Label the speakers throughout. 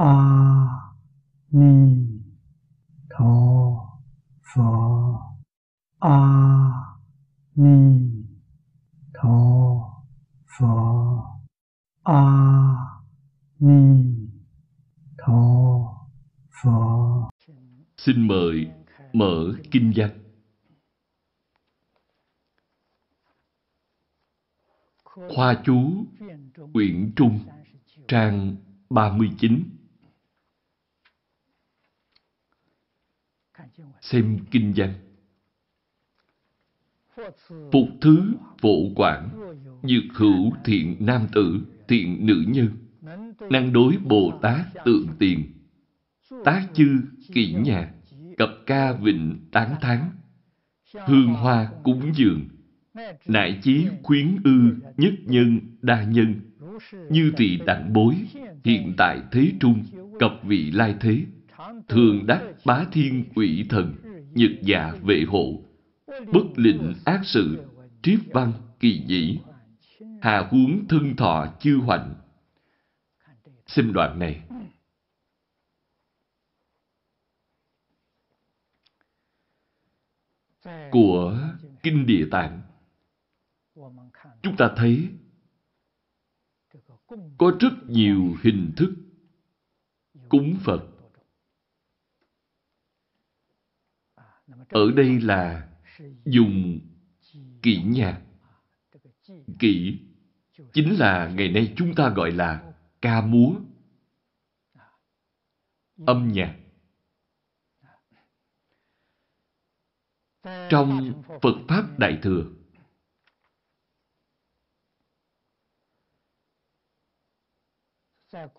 Speaker 1: a ni tho phở a ni tho phở a ni tho phở
Speaker 2: Xin mời mở kinh văn. Khoa chú, quyển trung, trang 39. Xem kinh văn. Phục thứ phổ quản, dược hữu thiện nam tử, thiện nữ nhân, năng đối Bồ Tát tượng tiền, tác chư kỹ nhạc, cập ca vịnh tán thán, hương hoa cúng dường, nại chí khuyến ư nhất nhân đa nhân, như tỳ đặng bối, hiện tại thế trung, cập vị lai thế, thường đắc bá thiên quỷ thần, nhật dạ vệ hộ, bất lịnh ác sự, triết văn kỳ dĩ, hà huống thân thọ chư hoành. Xem đoạn này. Của Kinh Địa Tạng, chúng ta thấy có rất nhiều hình thức cúng Phật. Ở đây là dùng kỹ nhạc. Kỹ chính là ngày nay chúng ta gọi là ca múa, âm nhạc. Trong Phật Pháp Đại Thừa,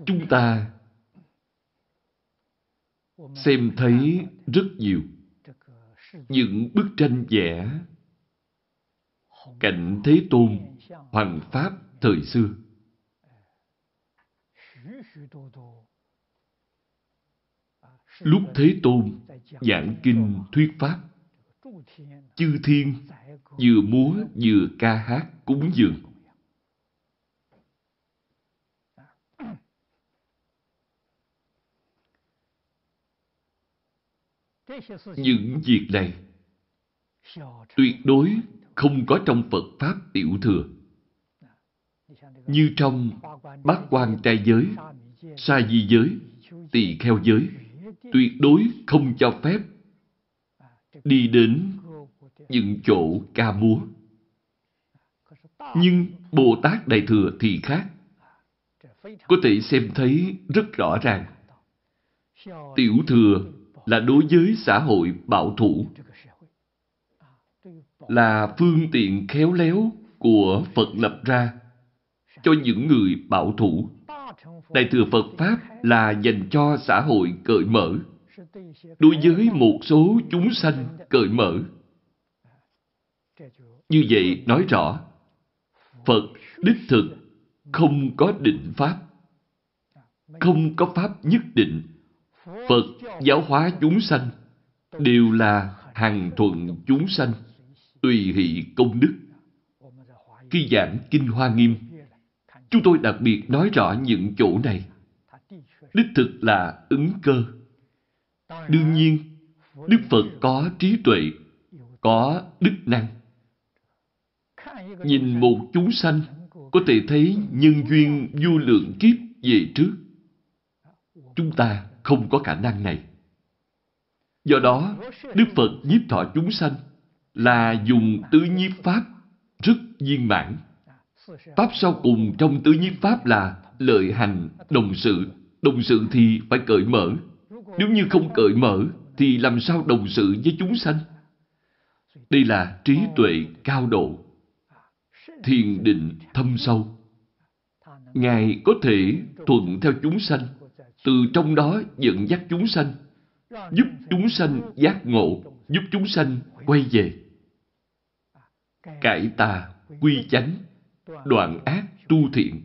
Speaker 2: chúng ta xem thấy rất nhiều những bức tranh vẽ cảnh Thế Tôn, Hoàng Pháp thời xưa. Lúc Thế Tôn giảng kinh thuyết Pháp, chư thiên vừa múa vừa ca hát cúng dường. Những việc này tuyệt đối không có trong Phật Pháp tiểu thừa. Như trong bát quan trai giới, sa di giới, tỳ kheo giới, tuyệt đối không cho phép đi đến những chỗ ca múa. Nhưng Bồ Tát Đại Thừa thì khác. Có thể xem thấy rất rõ ràng. Tiểu thừa là đối với xã hội bảo thủ, là phương tiện khéo léo của Phật lập ra cho những người bảo thủ. Đại thừa Phật Pháp là dành cho xã hội cởi mở, đối với một số chúng sanh cởi mở. Như vậy nói rõ, Phật đích thực không có định Pháp, không có Pháp nhất định. Phật giáo hóa chúng sanh đều là hàng thuận chúng sanh, tùy hỷ công đức. Khi giảng Kinh Hoa Nghiêm, chúng tôi đặc biệt nói rõ những chỗ này. Đích thực là ứng cơ. Đương nhiên, Đức Phật có trí tuệ, có đức năng. Nhìn một chúng sanh, có thể thấy nhân duyên vô lượng kiếp về trước. Chúng ta không có khả năng này. Do đó, Đức Phật nhiếp thọ chúng sanh là dùng tứ nhiếp pháp rất viên mãn. Pháp sau cùng trong tứ nhiếp pháp là lợi hành, đồng sự. Đồng sự thì phải cởi mở. Nếu như không cởi mở, thì làm sao đồng sự với chúng sanh? Đây là trí tuệ cao độ, thiền định thâm sâu. Ngài có thể thuận theo chúng sanh, từ trong đó dẫn dắt chúng sanh, giúp chúng sanh giác ngộ, giúp chúng sanh quay về. Cải tà, quy chánh, đoạn ác, tu thiện.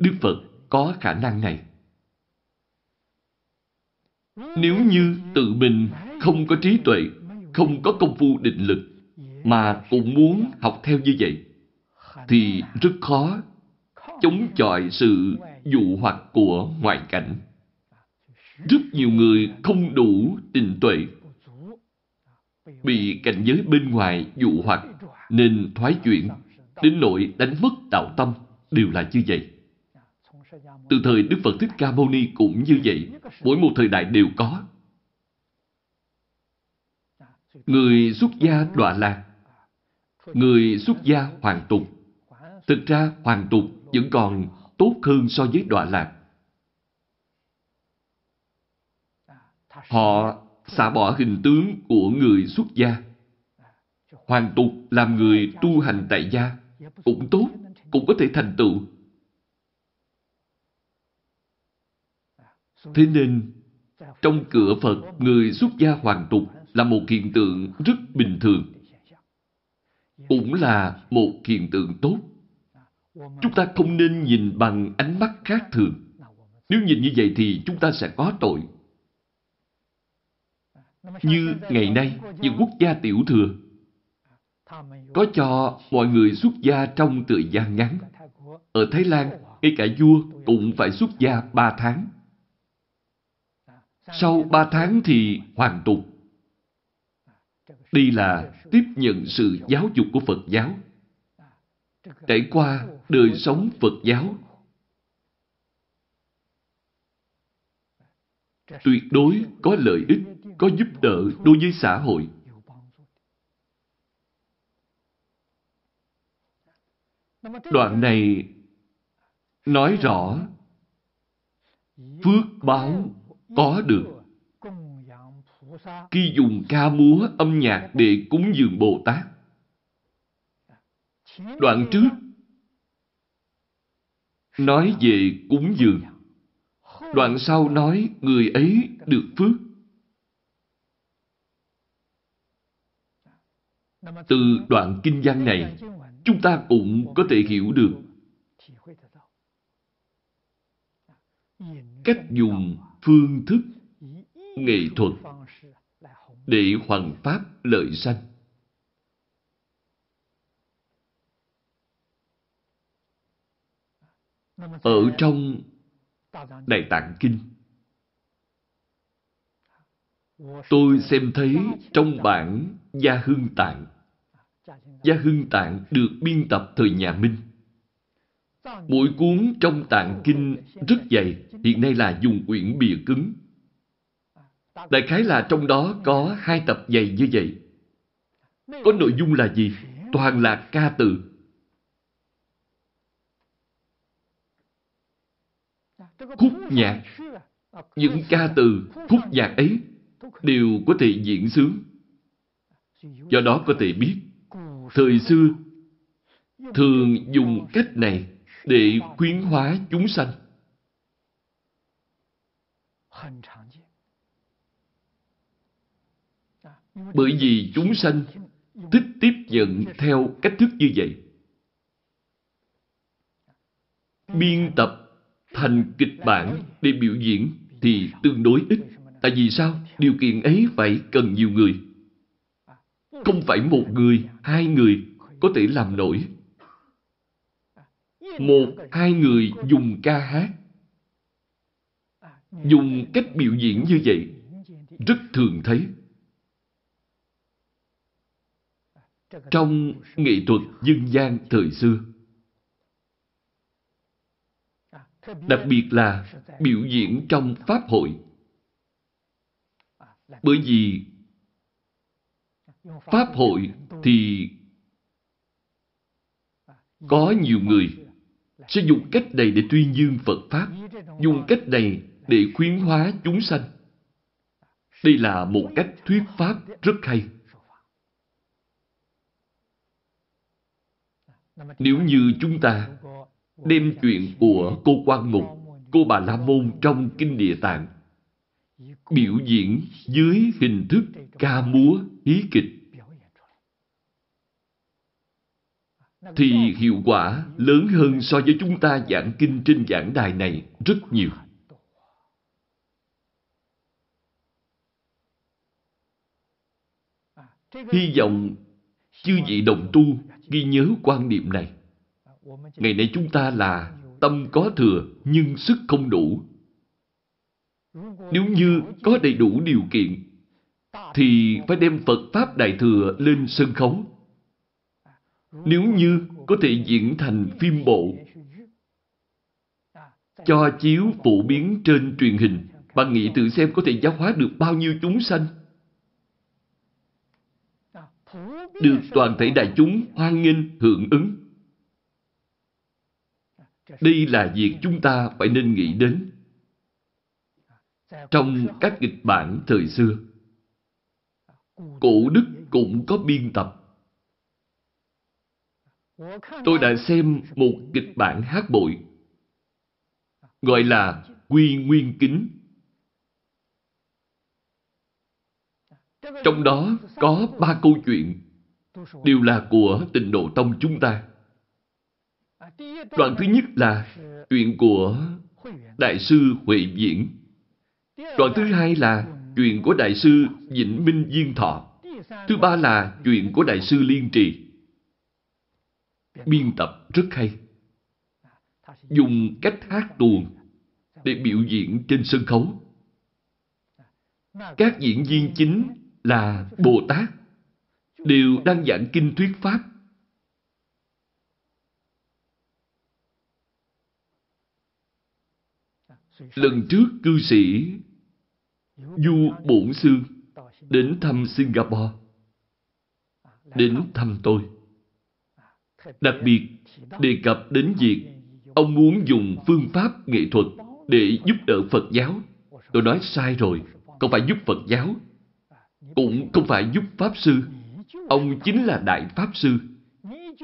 Speaker 2: Đức Phật có khả năng này. Nếu như tự mình không có trí tuệ, không có công phu định lực, mà cũng muốn học theo như vậy, thì rất khó chống chọi sự dụ hoặc của ngoại cảnh. Rất nhiều người không đủ tình tuệ, bị cảnh giới bên ngoài dụ hoặc nên thoái chuyển, đến nỗi đánh mất đạo tâm, đều là như vậy. Từ thời Đức Phật Thích Ca Mâu Ni cũng như vậy, mỗi một thời đại đều có. Người xuất gia đọa lạc, người xuất gia hoàn tục. Thực ra hoàn tục vẫn còn tốt hơn so với đọa lạc. Họ xả bỏ hình tướng của người xuất gia. Hoàn tục làm người tu hành tại gia cũng tốt, cũng có thể thành tựu. Thế nên, trong cửa Phật, người xuất gia hoàn tục là một hiện tượng rất bình thường. Cũng là một hiện tượng tốt. Chúng ta không nên nhìn bằng ánh mắt khác thường. Nếu nhìn như vậy thì chúng ta sẽ có tội. Như ngày nay, những quốc gia tiểu thừa có cho mọi người xuất gia trong thời gian ngắn. Ở Thái Lan, ngay cả vua cũng phải xuất gia ba tháng. Sau ba tháng thì hoàn tục. Đây là tiếp nhận sự giáo dục của Phật giáo. Trải qua đời sống Phật giáo tuyệt đối có lợi ích, có giúp đỡ đối với xã hội. Đoạn này nói rõ phước báo có được khi dùng ca múa âm nhạc để cúng dường Bồ Tát. Đoạn trước nói về cúng dường. Đoạn sau nói người ấy được phước. Từ đoạn kinh văn này, chúng ta cũng có thể hiểu được cách dùng phương thức nghệ thuật để hoằng pháp lợi sanh. Ở trong Đại Tạng Kinh, tôi xem thấy trong bản Gia Hưng Tạng, Gia Hưng Tạng được biên tập thời nhà Minh. Mỗi cuốn trong Tạng Kinh rất dày, hiện nay là dùng quyển bìa cứng. Đại khái là trong đó có hai tập dày như vậy. Có nội dung là gì? Toàn là ca từ. Khúc nhạc, những ca từ, khúc nhạc ấy đều có thể diễn sướng. Do đó có thể biết, thời xưa thường dùng cách này để khuyến hóa chúng sanh. Bởi vì chúng sanh thích tiếp nhận theo cách thức như vậy. Biên tập thành kịch bản để biểu diễn thì tương đối ít. Tại vì sao? Điều kiện ấy phải cần nhiều người. Không phải một người, hai người có thể làm nổi. Một, hai người dùng ca hát. Dùng cách biểu diễn như vậy rất thường thấy. Trong nghệ thuật dân gian thời xưa, đặc biệt là biểu diễn trong Pháp hội. Bởi vì Pháp hội thì có nhiều người sẽ dùng cách này để tuyên dương Phật Pháp, dùng cách này để khuyến hóa chúng sanh. Đây là một cách thuyết Pháp rất hay. Nếu như chúng ta đem chuyện của cô Quan Mục, cô Bà La Môn trong Kinh Địa Tạng biểu diễn dưới hình thức ca múa, hí kịch thì hiệu quả lớn hơn so với chúng ta giảng kinh trên giảng đài này rất nhiều. Hy vọng chư vị đồng tu ghi nhớ quan niệm này. Ngày nay chúng ta là tâm có thừa nhưng sức không đủ. Nếu như có đầy đủ điều kiện, thì phải đem Phật Pháp Đại Thừa lên sân khấu. Nếu như có thể diễn thành phim bộ, cho chiếu phổ biến trên truyền hình, bạn nghĩ tự xem có thể giáo hóa được bao nhiêu chúng sanh? Được toàn thể đại chúng hoan nghênh hưởng ứng. Đây là việc chúng ta phải nên nghĩ đến. Trong các kịch bản thời xưa, cổ đức cũng có biên tập. Tôi đã xem một kịch bản hát bội, gọi là Quy Nguyên Kính. Trong đó có ba câu chuyện, đều là của tịnh độ tông chúng ta. Đoạn thứ nhất là chuyện của Đại sư Huệ Diễn. Đoạn thứ hai là chuyện của Đại sư Vĩnh Minh Diên Thọ. Thứ ba là chuyện của Đại sư Liên Trì. Biên tập rất hay. Dùng cách hát tuồng để biểu diễn trên sân khấu. Các diễn viên chính là Bồ Tát đều đang giảng kinh thuyết Pháp. Lần trước cư sĩ Du Bổn Sư đến thăm Singapore, đến thăm tôi. Đặc biệt đề cập đến việc ông muốn dùng phương pháp nghệ thuật để giúp đỡ Phật giáo. Tôi nói sai rồi, không phải giúp Phật giáo, cũng không phải giúp Pháp Sư. Ông chính là Đại Pháp Sư.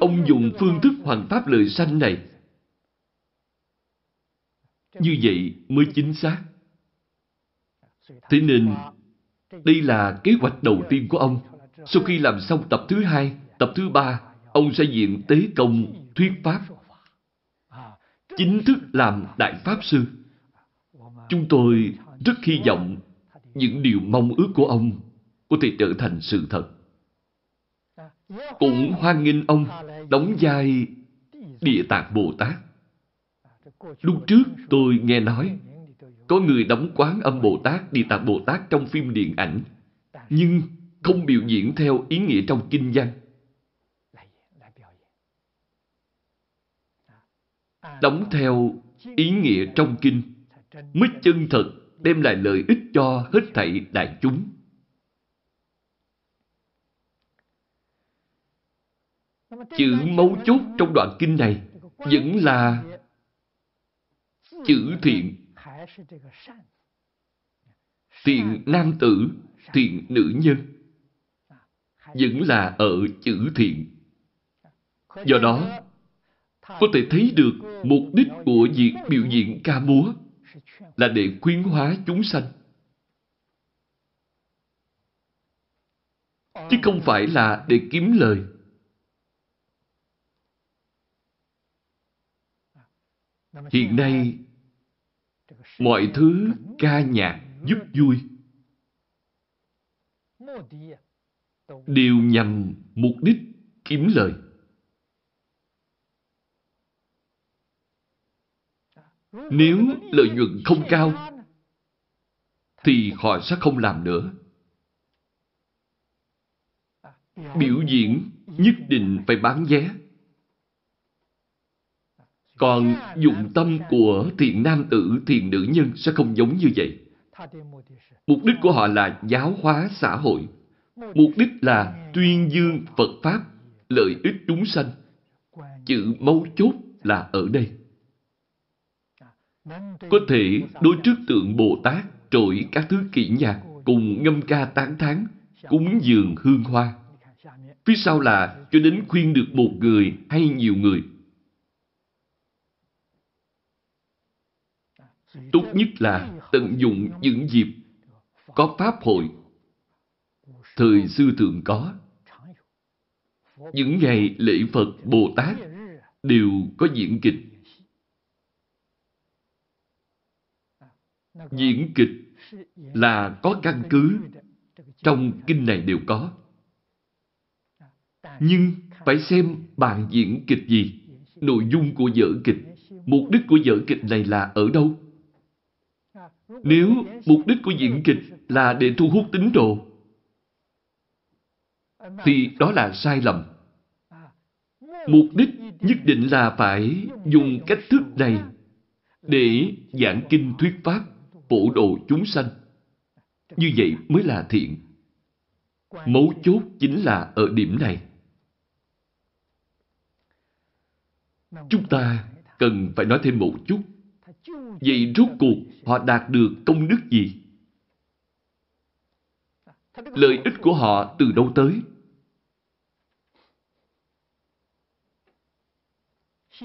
Speaker 2: Ông dùng phương thức hoàn pháp lời sanh này. Như vậy mới chính xác. Thế nên, đây là kế hoạch đầu tiên của ông. Sau khi làm xong tập thứ hai, tập thứ ba, ông sẽ diện tế công thuyết pháp. Chính thức làm Đại Pháp Sư. Chúng tôi rất hy vọng những điều mong ước của ông có thể trở thành sự thật. Cũng hoan nghênh ông đóng vai Địa Tạng Bồ Tát. Lúc trước tôi nghe nói có người đóng quán âm Bồ Tát, Địa Tạng Bồ Tát trong phim điện ảnh, nhưng không biểu diễn theo ý nghĩa trong kinh văn. Đóng theo ý nghĩa trong kinh mới chân thật đem lại lợi ích cho hết thảy đại chúng. Chữ mấu chốt trong đoạn kinh này vẫn là chữ thiện. Thiện nam tử, thiện nữ nhân. Vẫn là ở chữ thiện. Do đó, có thể thấy được mục đích của việc biểu diễn ca múa là để khuyến hóa chúng sanh. Chứ không phải là để kiếm lời. Hiện nay, mọi thứ ca nhạc giúp vui đều nhằm mục đích kiếm lời. Nếu lợi nhuận không cao, thì họ sẽ không làm nữa. Biểu diễn nhất định phải bán vé. Còn dụng tâm của thiện nam tử, thiện nữ nhân sẽ không giống như vậy. Mục đích của họ là giáo hóa xã hội. Mục đích là tuyên dương Phật Pháp, lợi ích chúng sanh. Chữ mấu chốt là ở đây. Có thể đối trước tượng Bồ Tát trội các thứ kỹ nhạc cùng ngâm ca tán thán, cúng dường hương hoa. Phía sau là cho đến khuyên được một người hay nhiều người. Tốt nhất là tận dụng những dịp có pháp hội. Thời xưa thường có. Những ngày lễ Phật Bồ Tát đều có diễn kịch. Diễn kịch là có căn cứ. Trong kinh này đều có. Nhưng phải xem bạn diễn kịch gì, nội dung của vở kịch, Mục đích của vở kịch này là ở đâu? Nếu mục đích của diễn kịch là để thu hút tín đồ, thì đó là sai lầm. Mục đích nhất định là phải dùng cách thức này để giảng kinh thuyết pháp, phổ độ chúng sanh. Như vậy mới là thiện. Mấu chốt chính là ở điểm này. Chúng ta cần phải nói thêm một chút. Vậy rốt cuộc họ đạt được công đức gì? Lợi ích của họ từ đâu tới?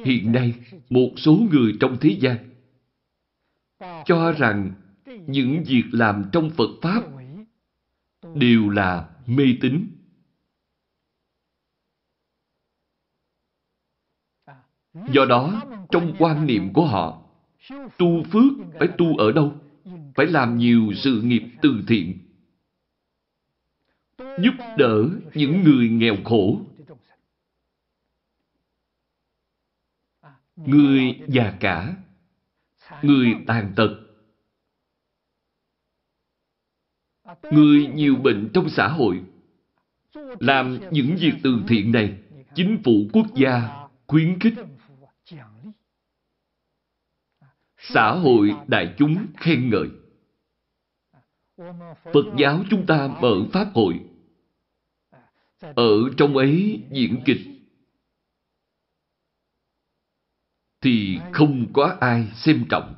Speaker 2: Hiện nay, một số người trong thế gian cho rằng những việc làm trong Phật Pháp đều là mê tín. Do đó, trong quan niệm của họ, tu phước phải tu ở đâu? Phải làm nhiều sự nghiệp từ thiện, giúp đỡ những người nghèo khổ, người già cả, người tàn tật, người nhiều bệnh trong xã hội. Làm những việc từ thiện này, chính phủ quốc gia khuyến khích. Xã hội đại chúng khen ngợi. Phật giáo chúng ta mở Pháp hội. Ở trong ấy diễn kịch thì không có ai xem trọng.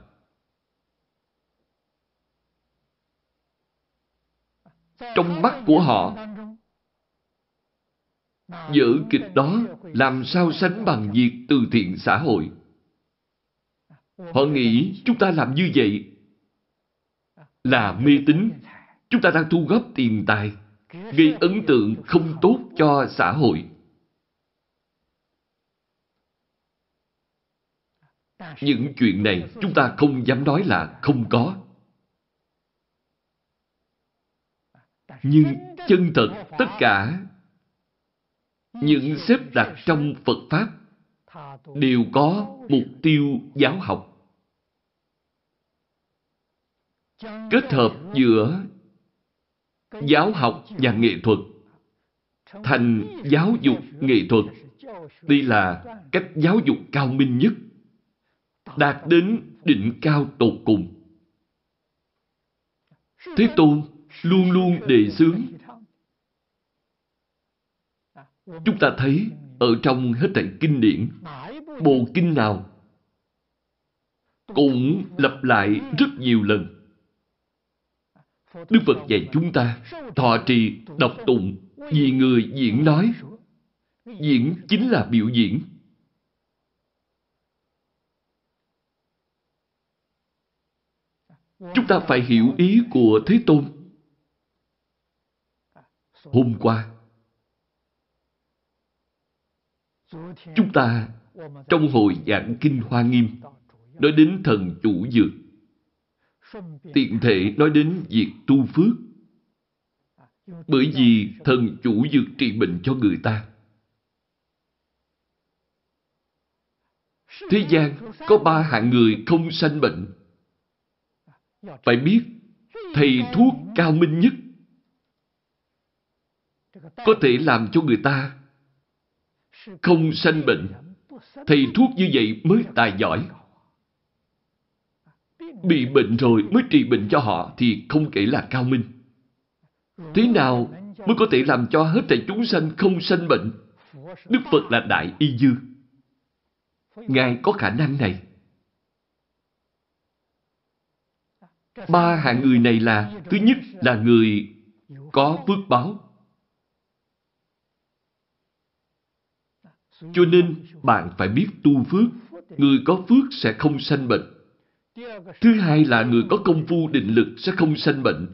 Speaker 2: Trong mắt của họ, vở kịch đó làm sao sánh bằng việc từ thiện xã hội. Họ nghĩ chúng ta làm như vậy là mê tín. Chúng ta đang thu góp tiền tài, gây ấn tượng không tốt cho xã hội. Những chuyện này chúng ta không dám nói là không có. Nhưng chân thật tất cả những xếp đặt trong Phật Pháp đều có mục tiêu giáo học. Kết hợp giữa giáo học và nghệ thuật thành giáo dục nghệ thuật. Đây là cách giáo dục cao minh nhất đạt đến đỉnh cao tột cùng. Thế Tôn luôn luôn đề xướng. Chúng ta thấy ở trong hết thảy kinh điển, bộ kinh nào cũng lặp lại rất nhiều lần. Đức Phật dạy chúng ta thọ trì, đọc tụng, vì người diễn nói. Diễn chính là biểu diễn. Chúng ta phải hiểu ý của Thế Tôn. Hôm qua, chúng ta trong hồi giảng Kinh Hoa Nghiêm nói đến thần chủ dược. Tiện thể nói đến việc tu phước. Bởi vì thần chủ dược trị bệnh cho người ta. Thế gian có ba hạng người không sanh bệnh. Phải biết, thầy thuốc cao minh nhất có thể làm cho người ta không sanh bệnh. Thầy thuốc như vậy mới tài giỏi. Bị bệnh rồi mới trị bệnh cho họ thì không kể là cao minh. Thế nào mới có thể làm cho hết thảy chúng sanh không sanh bệnh? Đức Phật là Đại Y Dư. Ngài có khả năng này. Ba hạng người này là, Thứ nhất là người có phước báo. Cho nên bạn phải biết tu phước. Người có phước sẽ không sanh bệnh. Thứ hai là người có công phu định lực sẽ không sanh bệnh.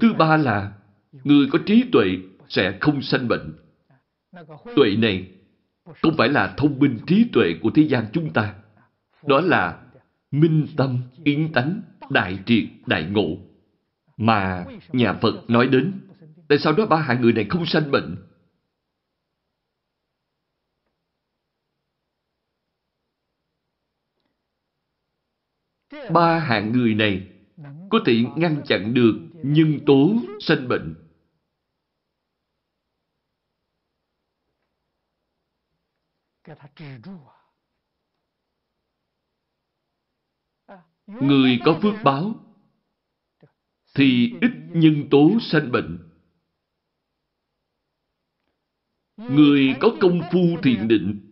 Speaker 2: Thứ ba là người có trí tuệ sẽ không sanh bệnh. Tuệ này không phải là thông minh trí tuệ của thế gian chúng ta. Đó là minh tâm, yến tánh, đại triệt, đại ngộ. Mà nhà Phật nói đến, tại sao đó ba hạng người này không sanh bệnh? Ba hạng người này có thể ngăn chặn được nhân tố sanh bệnh. Người có phước báo thì ít nhân tố sanh bệnh. Người có công phu thiền định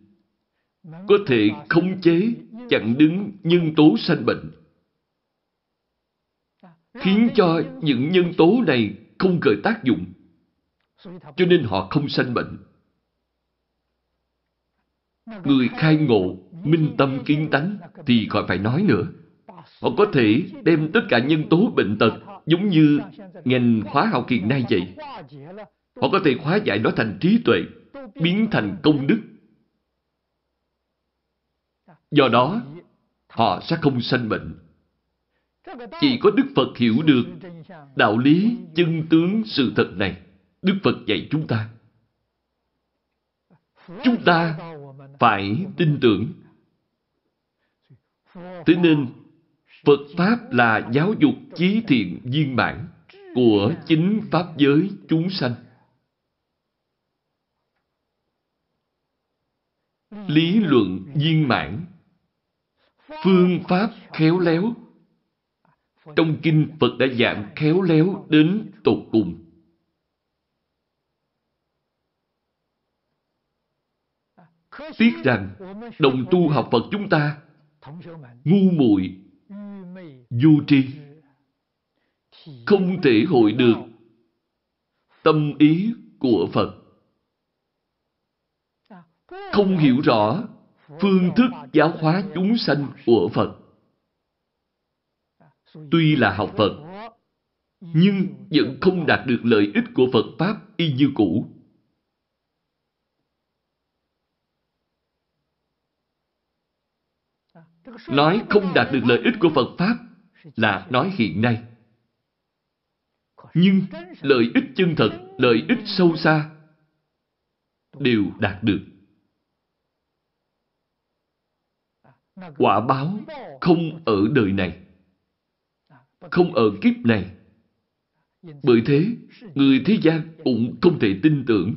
Speaker 2: có thể khống chế, chặn đứng nhân tố sanh bệnh. Khiến cho những nhân tố này không gợi tác dụng, cho nên họ không sanh bệnh. Người khai ngộ minh tâm kiến tánh thì khỏi phải nói nữa. Họ có thể đem tất cả nhân tố bệnh tật giống như ngành khóa học hiện nay vậy. Họ có thể hóa giải nó thành trí tuệ, biến thành công đức. Do đó, họ sẽ không sanh bệnh. Chỉ có Đức Phật hiểu được đạo lý chân tướng sự thật này. Đức Phật dạy chúng ta. Chúng ta phải tin tưởng. Thế nên, Phật Pháp là giáo dục chí thiện viên mãn của chính Pháp giới chúng sanh. Lý luận viên mãn phương pháp khéo léo. Trong kinh Phật đã giảng khéo léo đến tột cùng. Tiếc rằng, đồng tu học Phật chúng ta ngu muội du tri không thể hội được tâm ý của Phật. Không hiểu rõ phương thức giáo hóa chúng sanh của Phật. Tuy là học Phật, nhưng vẫn không đạt được lợi ích của Phật Pháp y như cũ. Nói không đạt được lợi ích của Phật Pháp là nói hiện nay. Nhưng lợi ích chân thật, lợi ích sâu xa đều đạt được. Quả báo không ở đời này, không ở kiếp này. Bởi thế, người thế gian cũng không thể tin tưởng.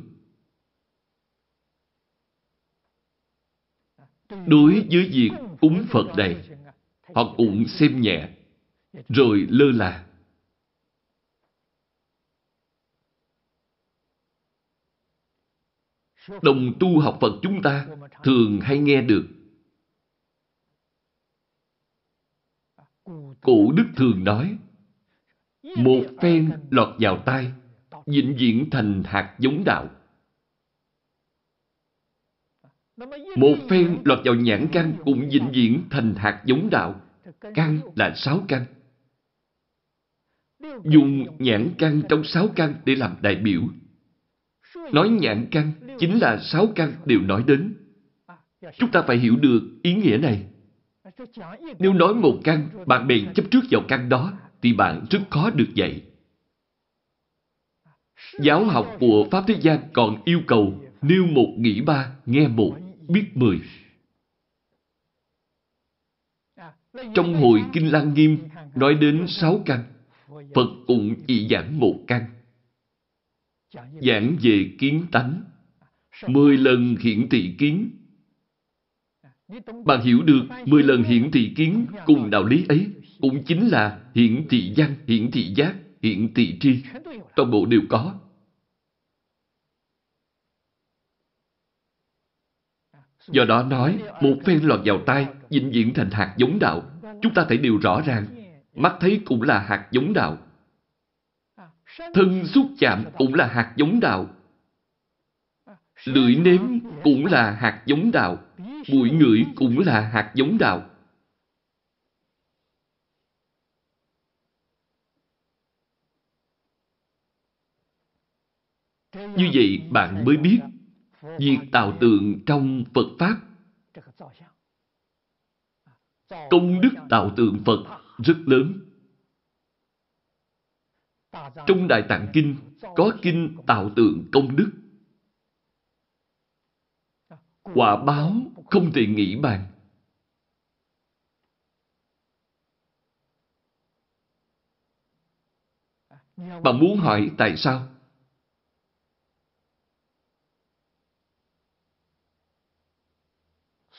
Speaker 2: Đối với việc cúng Phật này, họ cũng xem nhẹ, rồi lơ là. Đồng tu học Phật chúng ta thường hay nghe được Cổ đức thường nói, một phen lọt vào tai, vĩnh viễn thành hạt giống đạo. Một phen lọt vào nhãn căn cũng vĩnh viễn thành hạt giống đạo. Căn là sáu căn. Dùng nhãn căn trong sáu căn để làm đại biểu. Nói nhãn căn chính là sáu căn đều nói đến. Chúng ta phải hiểu được ý nghĩa này. Nếu nói một căn, bạn bèn chấp trước vào căn đó, thì bạn rất khó được dạy. Giáo học của Pháp Thế gian còn yêu cầu nêu một nghĩ ba, nghe một, biết mười. Trong hồi Kinh Lăng Nghiêm nói đến sáu căn, Phật cũng chỉ giảng một căn. Giảng về kiến tánh, mười lần hiển thị kiến, bạn hiểu được 10 lần hiển thị kiến cùng đạo lý ấy cũng chính là hiển thị văn, hiển thị giác, hiển thị tri. Toàn bộ đều có. Do đó nói, một phen lọt vào tay, vĩnh diện thành hạt giống đạo. Chúng ta thấy điều rõ ràng. Mắt thấy cũng là hạt giống đạo. Thân xúc chạm cũng là hạt giống đạo. Lưỡi nếm cũng là hạt giống đạo, mũi ngửi cũng là hạt giống đạo. Như vậy bạn mới biết việc tạo tượng trong Phật Pháp công đức tạo tượng Phật rất lớn. Trong Đại Tạng Kinh có kinh tạo tượng công đức quả báo không thể nghĩ bàn. Bạn muốn hỏi tại sao?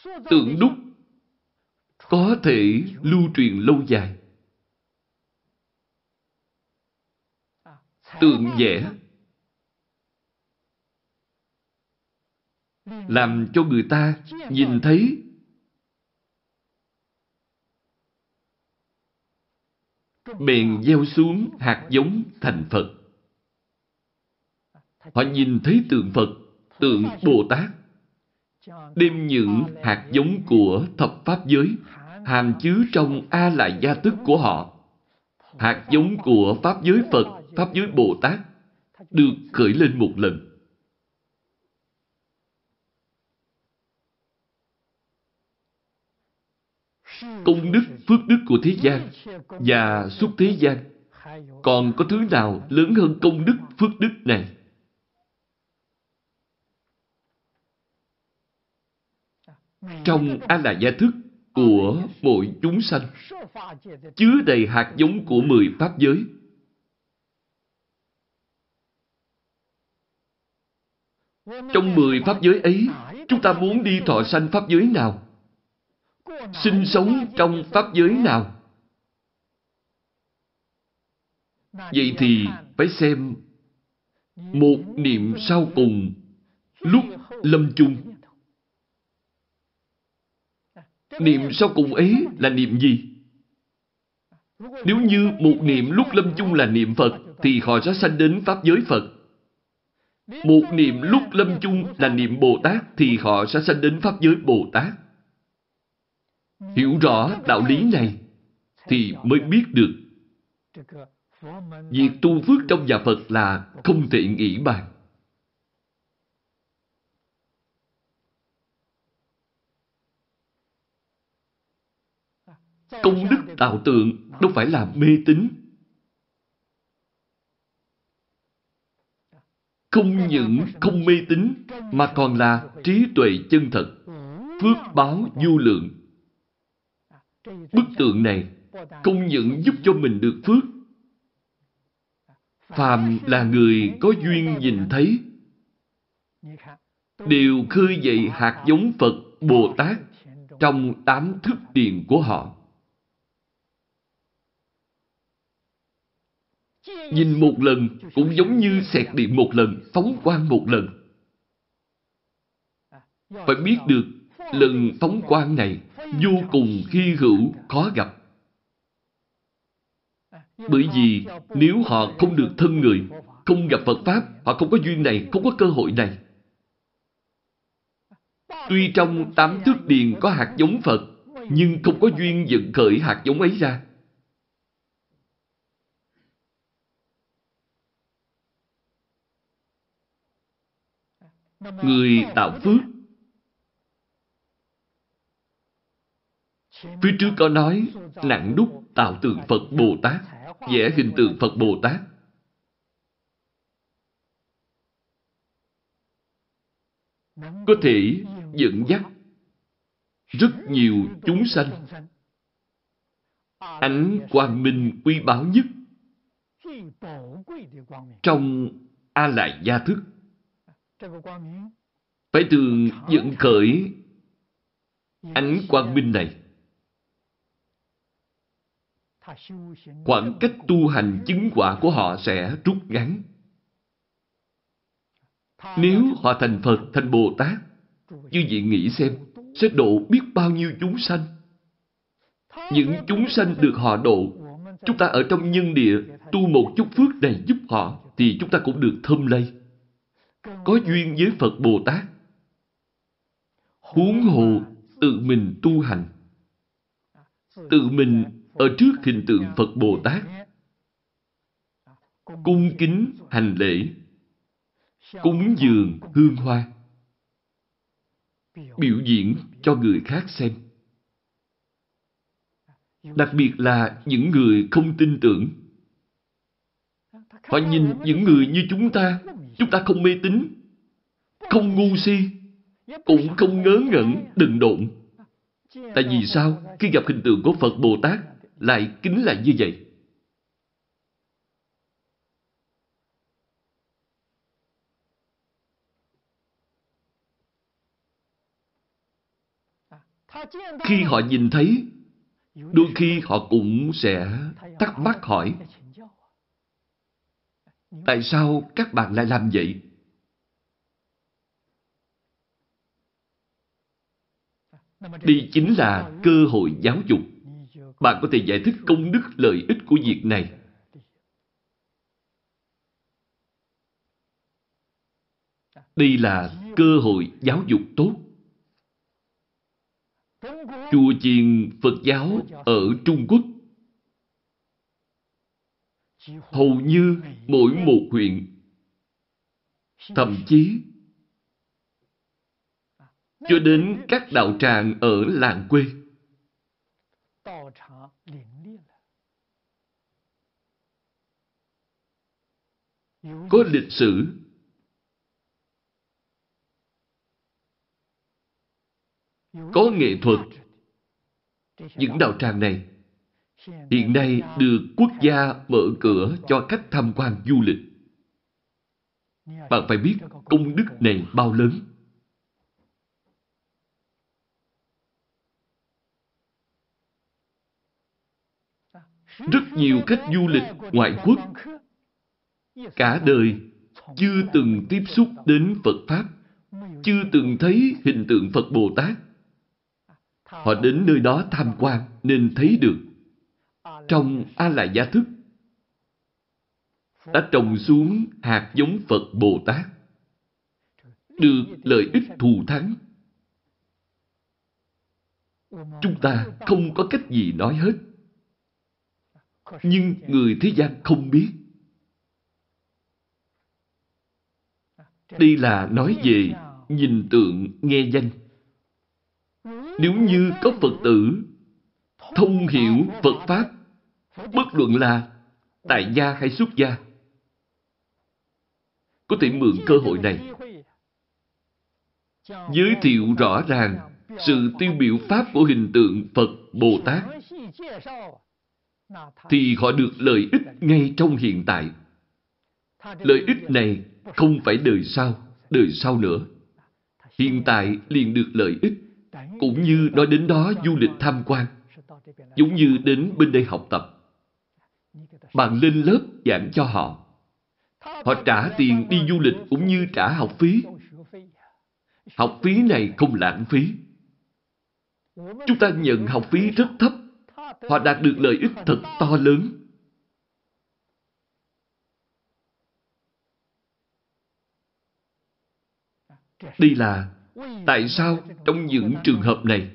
Speaker 2: Tượng đúc có thể lưu truyền lâu dài. Tượng vẽ làm cho người ta nhìn thấy bèn gieo xuống hạt giống thành Phật. Họ nhìn thấy tượng Phật, tượng Bồ Tát, đem những hạt giống của thập pháp giới hàm chứa trong A Lại Gia Tức của họ. Hạt giống của Pháp giới Phật, Pháp giới Bồ Tát được khởi lên một lần. Công đức, phước đức của thế gian và suốt thế gian còn có thứ nào lớn hơn công đức, phước đức này? Trong A La Gia Thức của mỗi chúng sanh chứa đầy hạt giống của mười pháp giới. Trong mười pháp giới ấy, chúng ta muốn đi thọ sanh pháp giới nào? Sinh sống trong pháp giới nào? Vậy thì phải xem một niệm sau cùng lúc lâm chung. Niệm sau cùng ấy là niệm gì? Nếu như một niệm lúc lâm chung là niệm Phật, thì họ sẽ sanh đến Pháp giới Phật. Một niệm lúc lâm chung là niệm Bồ Tát, thì họ sẽ sanh đến Pháp giới Bồ Tát. Hiểu rõ đạo lý này, thì mới biết được Việc tu phước trong nhà Phật là không thể nghĩ bàn. Công đức tạo tượng đâu phải là mê tín. Không những không mê tín mà còn là trí tuệ chân thật, phước báo vô lượng. Bức tượng này không những giúp cho mình được phước phàm là người có duyên nhìn thấy đều khơi dậy hạt giống Phật Bồ Tát trong tám thức tiền của họ. Nhìn một lần cũng giống như xẹt điện một lần, phóng quang một lần. Phải biết được lần phóng quang này vô cùng hy hữu, khó gặp. Bởi vì nếu họ không được thân người, không gặp Phật Pháp, họ không có duyên này, không có cơ hội này. Tuy trong tám thước điền có hạt giống Phật, nhưng không có duyên dựng khởi hạt giống ấy ra. Người tạo phước Phía trước có nói nặng đúc tạo tượng Phật Bồ Tát, vẽ hình tượng Phật Bồ Tát. Có thể dẫn dắt rất nhiều chúng sanh ánh quang minh quy báo nhất trong A Lại Gia Thức. Phải thường dựng khởi ánh quang minh này khoảng cách tu hành chứng quả của họ sẽ rút ngắn. Nếu họ thành Phật, thành Bồ Tát, như vậy nghĩ xem, sẽ độ biết bao nhiêu chúng sanh. Những chúng sanh được họ độ, chúng ta ở trong nhân địa tu một chút phước này giúp họ, thì chúng ta cũng được thơm lây. Có duyên với Phật Bồ Tát. Huống hồ tự mình tu hành. Tự mình ở trước hình tượng Phật Bồ Tát. Cung kính hành lễ, cúng dường hương hoa, biểu diễn cho người khác xem. Đặc biệt là những người không tin tưởng. Họ nhìn những người như chúng ta, chúng ta không mê tín, không ngu si, cũng không ngớ ngẩn, đừng độn. Tại vì sao? Khi gặp hình tượng của Phật Bồ Tát, lại kính là như vậy. Khi họ nhìn thấy, đôi khi họ cũng sẽ thắc mắc hỏi Tại sao các bạn lại làm vậy? Đây chính là cơ hội giáo dục. Bạn có thể giải thích công đức lợi ích của việc này. Đây là cơ hội giáo dục tốt. Chùa chiền Phật giáo ở Trung Quốc hầu như mỗi một huyện, thậm chí cho đến các đạo tràng ở làng quê. Có lịch sử có nghệ thuật. Những đạo tràng này hiện nay được quốc gia mở cửa cho khách tham quan du lịch. Bạn phải biết công đức này bao lớn. Rất nhiều khách du lịch ngoại quốc cả đời chưa từng tiếp xúc đến Phật Pháp, chưa từng thấy hình tượng Phật Bồ Tát. Họ đến nơi đó tham quan nên thấy được. Trong A-la-gia thức đã trồng xuống hạt giống Phật Bồ Tát. Được lợi ích thù thắng. Chúng ta không có cách gì nói hết. Nhưng người thế gian không biết. Đây là nói về nhìn tượng nghe danh. Nếu như có Phật tử thông hiểu Phật Pháp, bất luận là tại gia hay xuất gia, có thể mượn cơ hội này giới thiệu rõ ràng sự tiêu biểu Pháp của hình tượng Phật Bồ Tát thì họ được lợi ích ngay trong hiện tại. Lợi ích này không phải đời sau, đời sau nữa. Hiện tại liền được lợi ích, cũng như nói đến đó du lịch tham quan, giống như đến bên đây học tập. Bạn lên lớp giảng cho họ. Họ trả tiền đi du lịch cũng như trả học phí. Học phí này không lãng phí. Chúng ta nhận học phí rất thấp. Họ đạt được lợi ích thật to lớn. Đây là tại sao trong những trường hợp này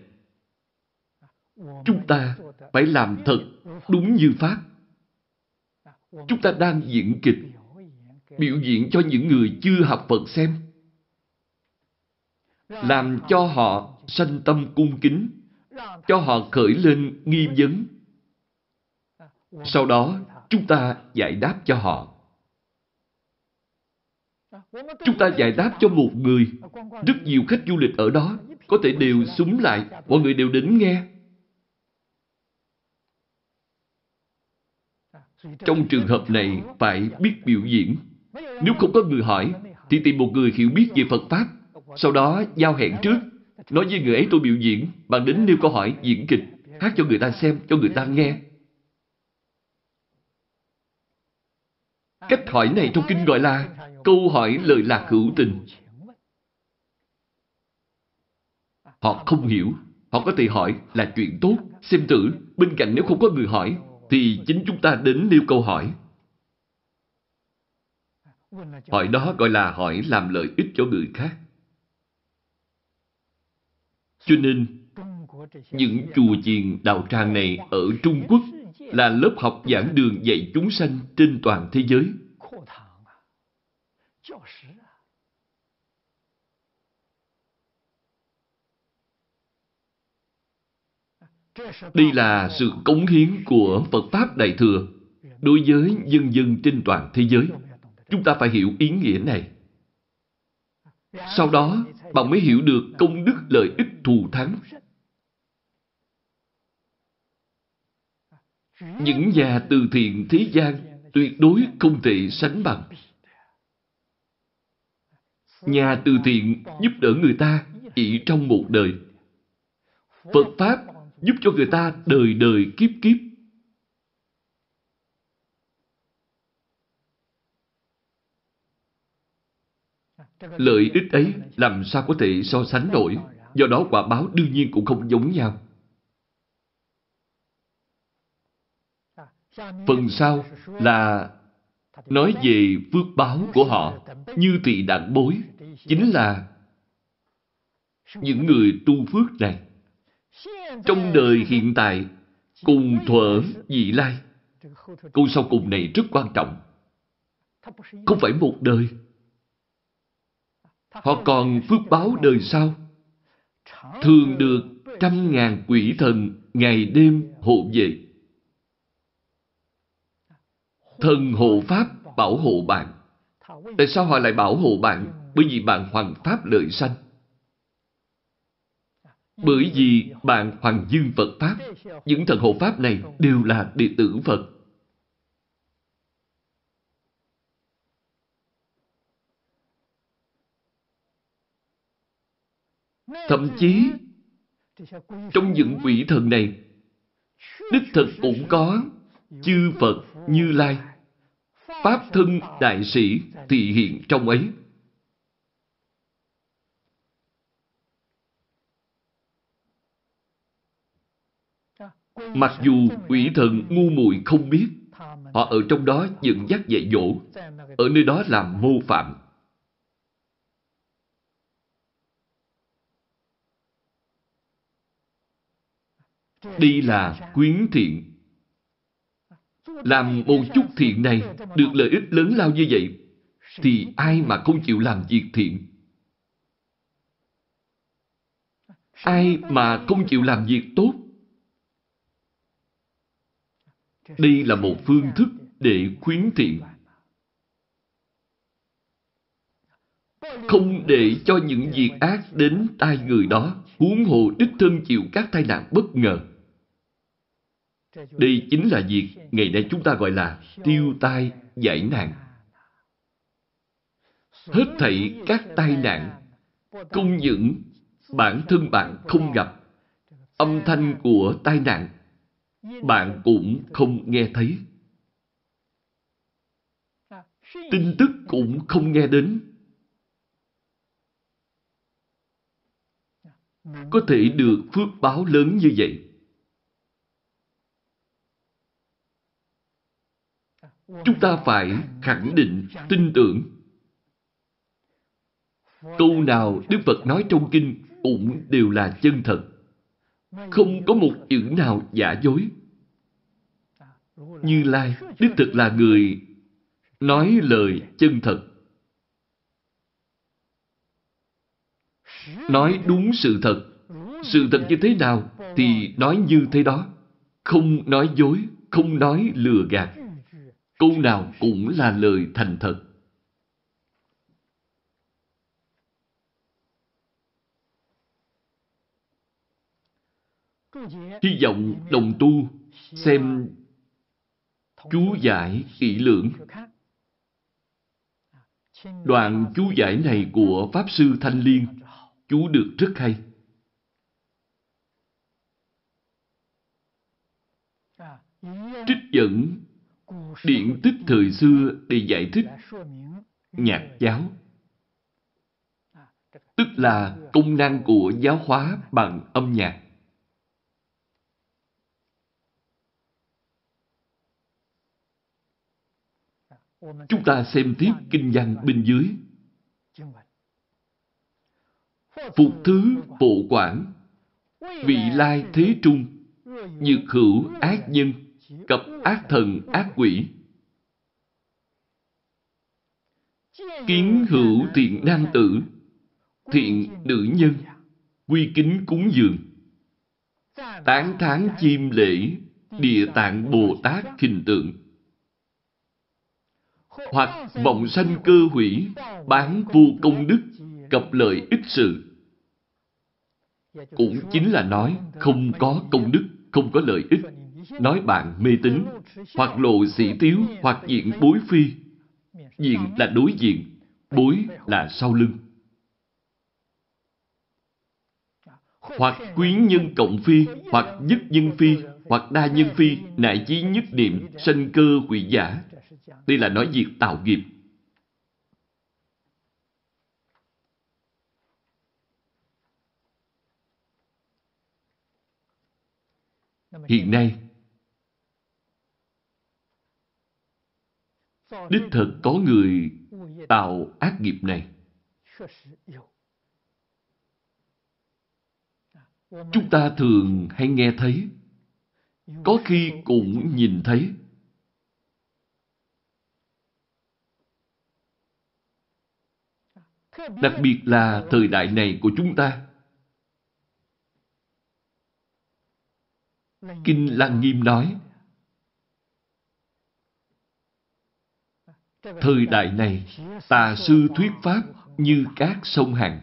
Speaker 2: chúng ta phải làm thật đúng như Pháp. Chúng ta đang diễn kịch, biểu diễn cho những người chưa học Phật xem. Làm cho họ sanh tâm cung kính, cho họ khởi lên nghi vấn. Sau đó, chúng ta giải đáp cho họ. Chúng ta giải đáp cho một người, rất nhiều khách du lịch ở đó, có thể đều súng lại, mọi người đều đến nghe. Trong trường hợp này phải biết biểu diễn. Nếu không có người hỏi, thì tìm một người hiểu biết về Phật Pháp. Sau đó giao hẹn trước. Nói với người ấy tôi biểu diễn, bạn đến nêu câu hỏi, diễn kịch, hát cho người ta xem, cho người ta nghe. Cách hỏi này trong kinh gọi là câu hỏi lời lạc hữu tình. Họ không hiểu, họ có thể hỏi là chuyện tốt, xem thử, bên cạnh nếu không có người hỏi, thì chính chúng ta đến nêu câu hỏi. Hỏi đó gọi là hỏi làm lợi ích cho người khác. Cho nên, những chùa chiền đạo tràng này ở Trung Quốc là lớp học giảng đường dạy chúng sanh trên toàn thế giới. Đây là sự cống hiến của Phật Pháp Đại Thừa đối với dân dân trên toàn thế giới. Chúng ta phải hiểu ý nghĩa này. Sau đó, bạn mới hiểu được công đức lợi ích thù thắng. Những nhà từ thiện thế gian tuyệt đối không thể sánh bằng. Nhà từ thiện giúp đỡ người ta chỉ trong một đời. Phật Pháp giúp cho người ta đời đời kiếp kiếp. Lợi ích ấy làm sao có thể so sánh nổi, do đó quả báo đương nhiên cũng không giống nhau. Phần sau là nói về phước báo của họ như tỳ đạn bối, chính là những người tu phước này. Trong đời hiện tại, cùng thuở vị lai, câu sau cùng này rất quan trọng. Không phải một đời. Họ còn phước báo đời sau. Thường được trăm ngàn quỷ thần ngày đêm hộ vệ. Thần hộ Pháp bảo hộ bạn. Tại sao họ lại bảo hộ bạn? Bởi vì bạn hoàn Pháp lợi sanh. Bởi vì bạn hoàng dương Phật Pháp. Những thần hộ Pháp này đều là đệ tử Phật. Thậm chí, trong những quỷ thần này, đích thực cũng có chư Phật Như Lai, Pháp thân đại sĩ thị hiện trong ấy. Mặc dù quỷ thần ngu muội không biết, họ ở trong đó dựng dắt dạy dỗ, ở nơi đó làm mô phạm. Đây là quyến thiện. Làm một chút thiện này được lợi ích lớn lao như vậy, thì ai mà không chịu làm việc thiện? Ai mà không chịu làm việc tốt? Đây là một phương thức để khuyến thiện. Không để cho những việc ác đến tai người đó, huống hồ đích thân chịu các tai nạn bất ngờ. Đây chính là việc ngày nay chúng ta gọi là tiêu tai giải nạn. Hết thảy các tai nạn, không những bản thân bạn không gặp, âm thanh của tai nạn bạn cũng không nghe thấy. Tin tức cũng không nghe đến. Có thể được phước báo lớn như vậy. Chúng ta phải khẳng định, tin tưởng. Câu nào Đức Phật nói trong kinh cũng đều là chân thật. Không có một chữ nào giả dối. Như Lai đích thực là người nói lời chân thật. Nói đúng sự thật. Sự thật như thế nào thì nói như thế đó. Không nói dối, không nói lừa gạt. Câu nào cũng là lời thành thật. Hy vọng đồng tu xem chú giải kỹ lưỡng. Đoạn chú giải này của Pháp Sư Thanh Liên, chú được rất hay. Trích dẫn điện tích thời xưa để giải thích nhạc giáo. Tức là công năng của giáo hóa bằng âm nhạc. Chúng ta xem tiếp kinh văn bên dưới. Phục thứ bộ quản, vị lai thế trung, nhược hữu ác nhân, cập ác thần ác quỷ. Kiến hữu thiện nam tử, thiện nữ nhân, quy kính cúng dường. Tán thán chim lễ, địa tạng Bồ Tát hình tượng hoặc vọng sanh cơ hủy, bán vô công đức, cập lợi ích sự. Cũng chính là nói không có công đức, không có lợi ích. Nói bạn mê tín, hoặc lộ sĩ tiếu, hoặc diện bối phi. Diện là đối diện, bối là sau lưng. hoặc quyến nhân cộng phi, hoặc nhất nhân phi, hoặc đa nhân phi, nại chí nhất niệm, sanh cơ hủy giả. Đây là nói việc tạo nghiệp. Hiện nay, đích thực có người tạo ác nghiệp này. Chúng ta thường hay nghe thấy, có khi cũng nhìn thấy. Đặc biệt là thời đại này của chúng ta. Kinh Lăng Nghiêm nói, Thời đại này, tà sư thuyết pháp như các sông Hằng.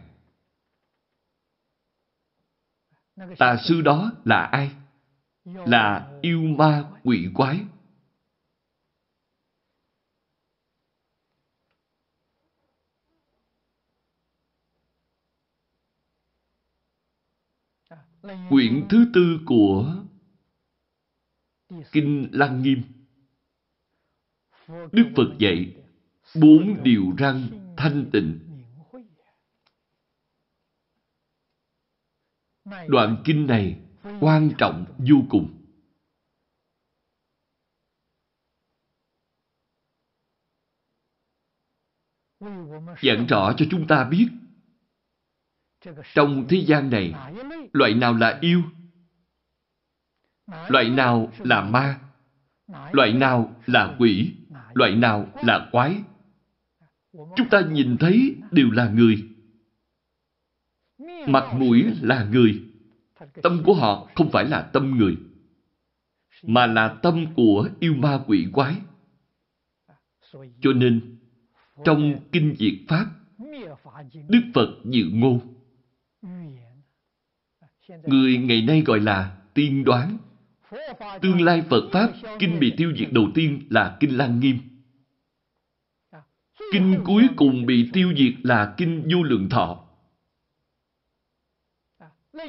Speaker 2: Tà sư đó là ai? Là yêu ma quỷ quái. Quyển thứ tư của Kinh Lăng Nghiêm Đức Phật dạy bốn điều răng thanh tịnh. Đoạn kinh này quan trọng vô cùng. Dặn rõ cho chúng ta biết trong thế gian này loại nào là yêu loại nào là ma loại nào là quỷ loại nào là quái. Chúng ta nhìn thấy đều là người. Mặt mũi là người. Tâm của họ không phải là tâm người, mà là tâm của yêu ma quỷ quái. Cho nên, trong Kinh Diệt Pháp, Đức Phật dự ngôn. Người ngày nay gọi là tiên đoán Tương lai Phật Pháp, kinh bị tiêu diệt đầu tiên là Kinh Lăng Nghiêm. Kinh cuối cùng bị tiêu diệt là Kinh Vô Lượng Thọ.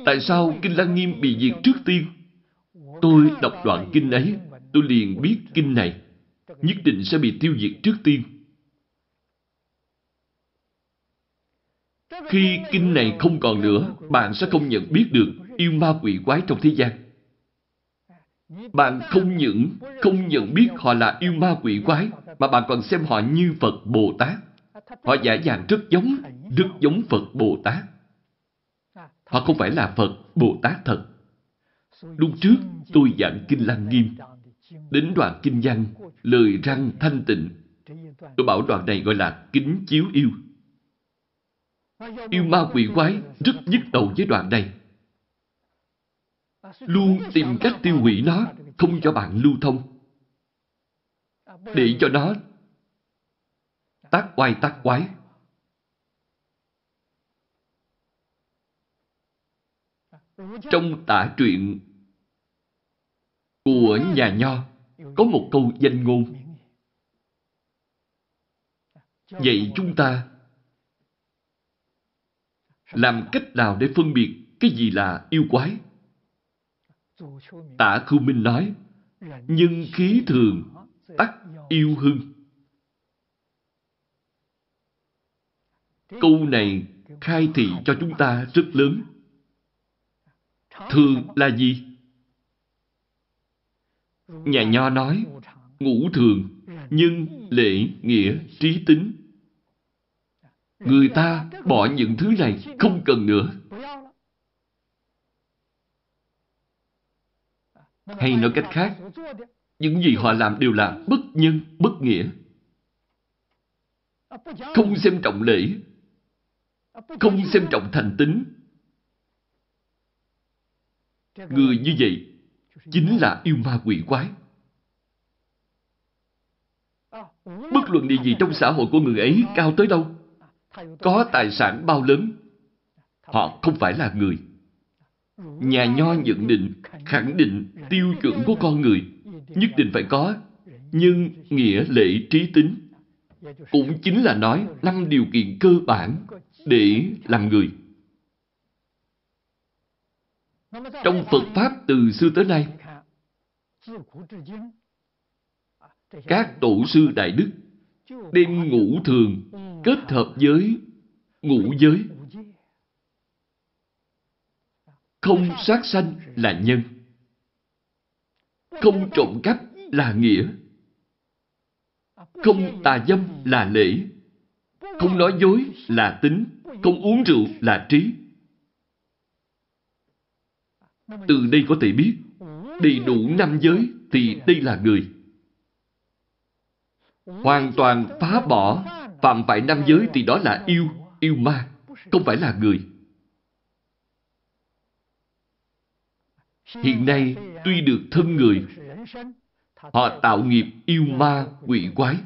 Speaker 2: Tại sao Kinh Lăng Nghiêm bị diệt trước tiên? Tôi đọc đoạn kinh ấy, tôi liền biết kinh này nhất định sẽ bị tiêu diệt trước tiên. Khi kinh này không còn nữa, bạn sẽ không nhận biết được yêu ma quỷ quái trong thế gian. Bạn không những không nhận biết họ là yêu ma quỷ quái, mà bạn còn xem họ như Phật Bồ Tát. Họ giả dạng rất giống, rất giống Phật Bồ Tát. Họ không phải là Phật Bồ Tát thật. Lúc trước, tôi giảng Kinh Lăng Nghiêm. Đến đoạn Kinh văn, lời răng thanh tịnh. Tôi bảo đoạn này gọi là kính chiếu yêu. Yêu ma quỷ quái rất nhức đầu với đoạn này luôn tìm cách tiêu hủy nó, không cho bạn lưu thông. Để cho nó tác oai tác quái. Trong tả truyện của nhà Nho có một câu danh ngôn. Vậy chúng ta làm cách nào để phân biệt cái gì là yêu quái? Tả Khưu Minh nói, nhân khí thường, tắc yêu hưng. Câu này khai thị cho chúng ta rất lớn. Thường là gì? Nhà Nho nói, ngũ thường, nhân, lễ, nghĩa, trí tính. Người ta bỏ những thứ này không cần nữa. Hay nói cách khác, những gì họ làm đều là bất nhân, bất nghĩa. Không xem trọng lễ, không xem trọng thành tính. Người như vậy chính là yêu ma quỷ quái. Bất luận địa vị trong xã hội của người ấy cao tới đâu, có tài sản bao lớn, họ không phải là người. Nhà Nho nhận định, khẳng định tiêu chuẩn của con người nhất định phải có nhưng nghĩa lệ trí tính. Cũng chính là nói năm điều kiện cơ bản để làm người. Trong Phật Pháp từ xưa tới nay, các tổ sư Đại Đức đêm ngủ thường kết hợp với ngũ giới. Không sát sanh là nhân. Không trộm cắp là nghĩa. Không tà dâm là lễ. Không nói dối là tính. Không uống rượu là trí. Từ đây có thể biết, đầy đủ năm giới thì đây là người. Hoàn toàn phá bỏ, phạm phải năm giới thì đó là yêu, yêu ma, không phải là người. Hiện nay, tuy được thân người, họ tạo nghiệp yêu ma, quỷ quái.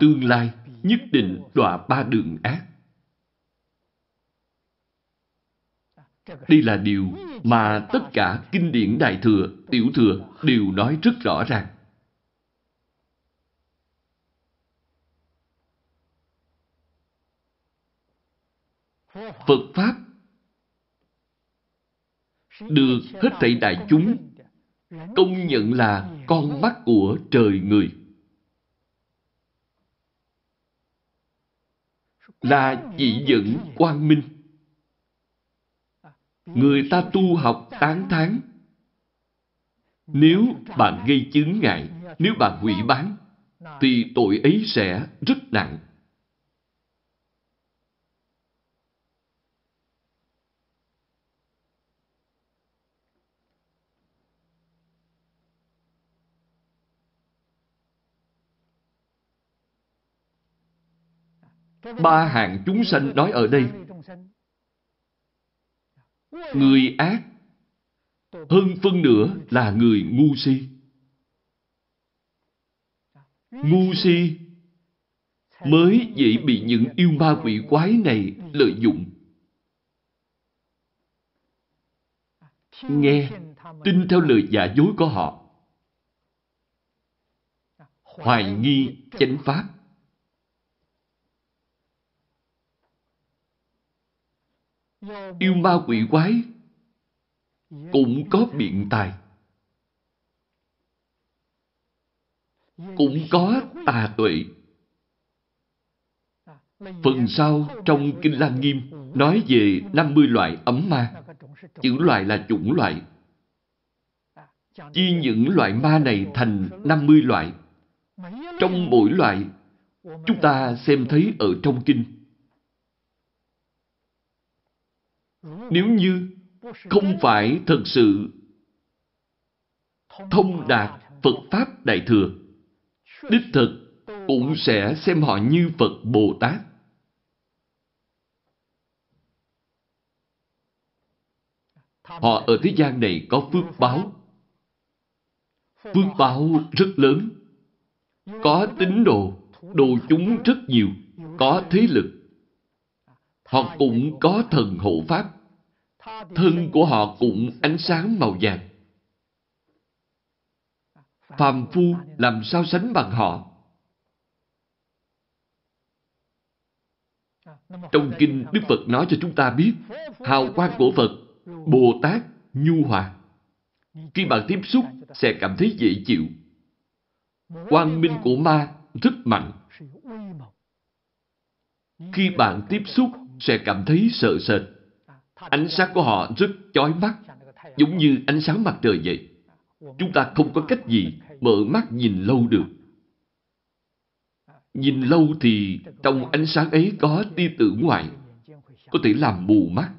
Speaker 2: Tương lai nhất định đọa ba đường ác. Đây là điều mà tất cả kinh điển Đại Thừa, Tiểu Thừa đều nói rất rõ ràng. Phật Pháp được hết thảy đại chúng công nhận là con mắt của trời người. Là chỉ dẫn quang minh Người ta tu học tán thán. Nếu bạn gây chứng ngại, nếu bạn hủy bán, thì tội ấy sẽ rất nặng. Ba hạng chúng sanh nói ở đây Người ác hơn phân nửa là người ngu si. Ngu si mới dễ bị những yêu ma quỷ quái này lợi dụng. Nghe, tin theo lời giả dối của họ. Hoài nghi chánh pháp. Yêu ma quỷ quái cũng có biện tài. Cũng có tà tuệ. Phần sau trong Kinh Lăng Nghiêm nói về 50 loại ấm ma. Chữ loại là chủng loại. Chia những loại ma này thành 50 loại. Trong mỗi loại, chúng ta xem thấy ở trong Kinh Nếu như không phải thật sự thông đạt Phật Pháp Đại Thừa, đích thực cũng sẽ xem họ như Phật Bồ Tát. Họ ở thế gian này có phước báo. Phước báo rất lớn. Có tín đồ, đồ chúng rất nhiều, có thế lực. Họ cũng có thần hộ Pháp thân của họ cũng ánh sáng màu vàng. Phàm phu làm sao sánh bằng họ? Trong kinh Đức Phật nói cho chúng ta biết hào quang của Phật, Bồ Tát, nhu hòa. Khi bạn tiếp xúc sẽ cảm thấy dễ chịu. Quang minh của ma rất mạnh. Khi bạn tiếp xúc sẽ cảm thấy sợ sệt. Ánh sáng của họ rất chói mắt, giống như ánh sáng mặt trời vậy. Chúng ta không có cách gì mở mắt nhìn lâu được. Nhìn lâu thì trong ánh sáng ấy có tia tử ngoại, có thể làm mù mắt.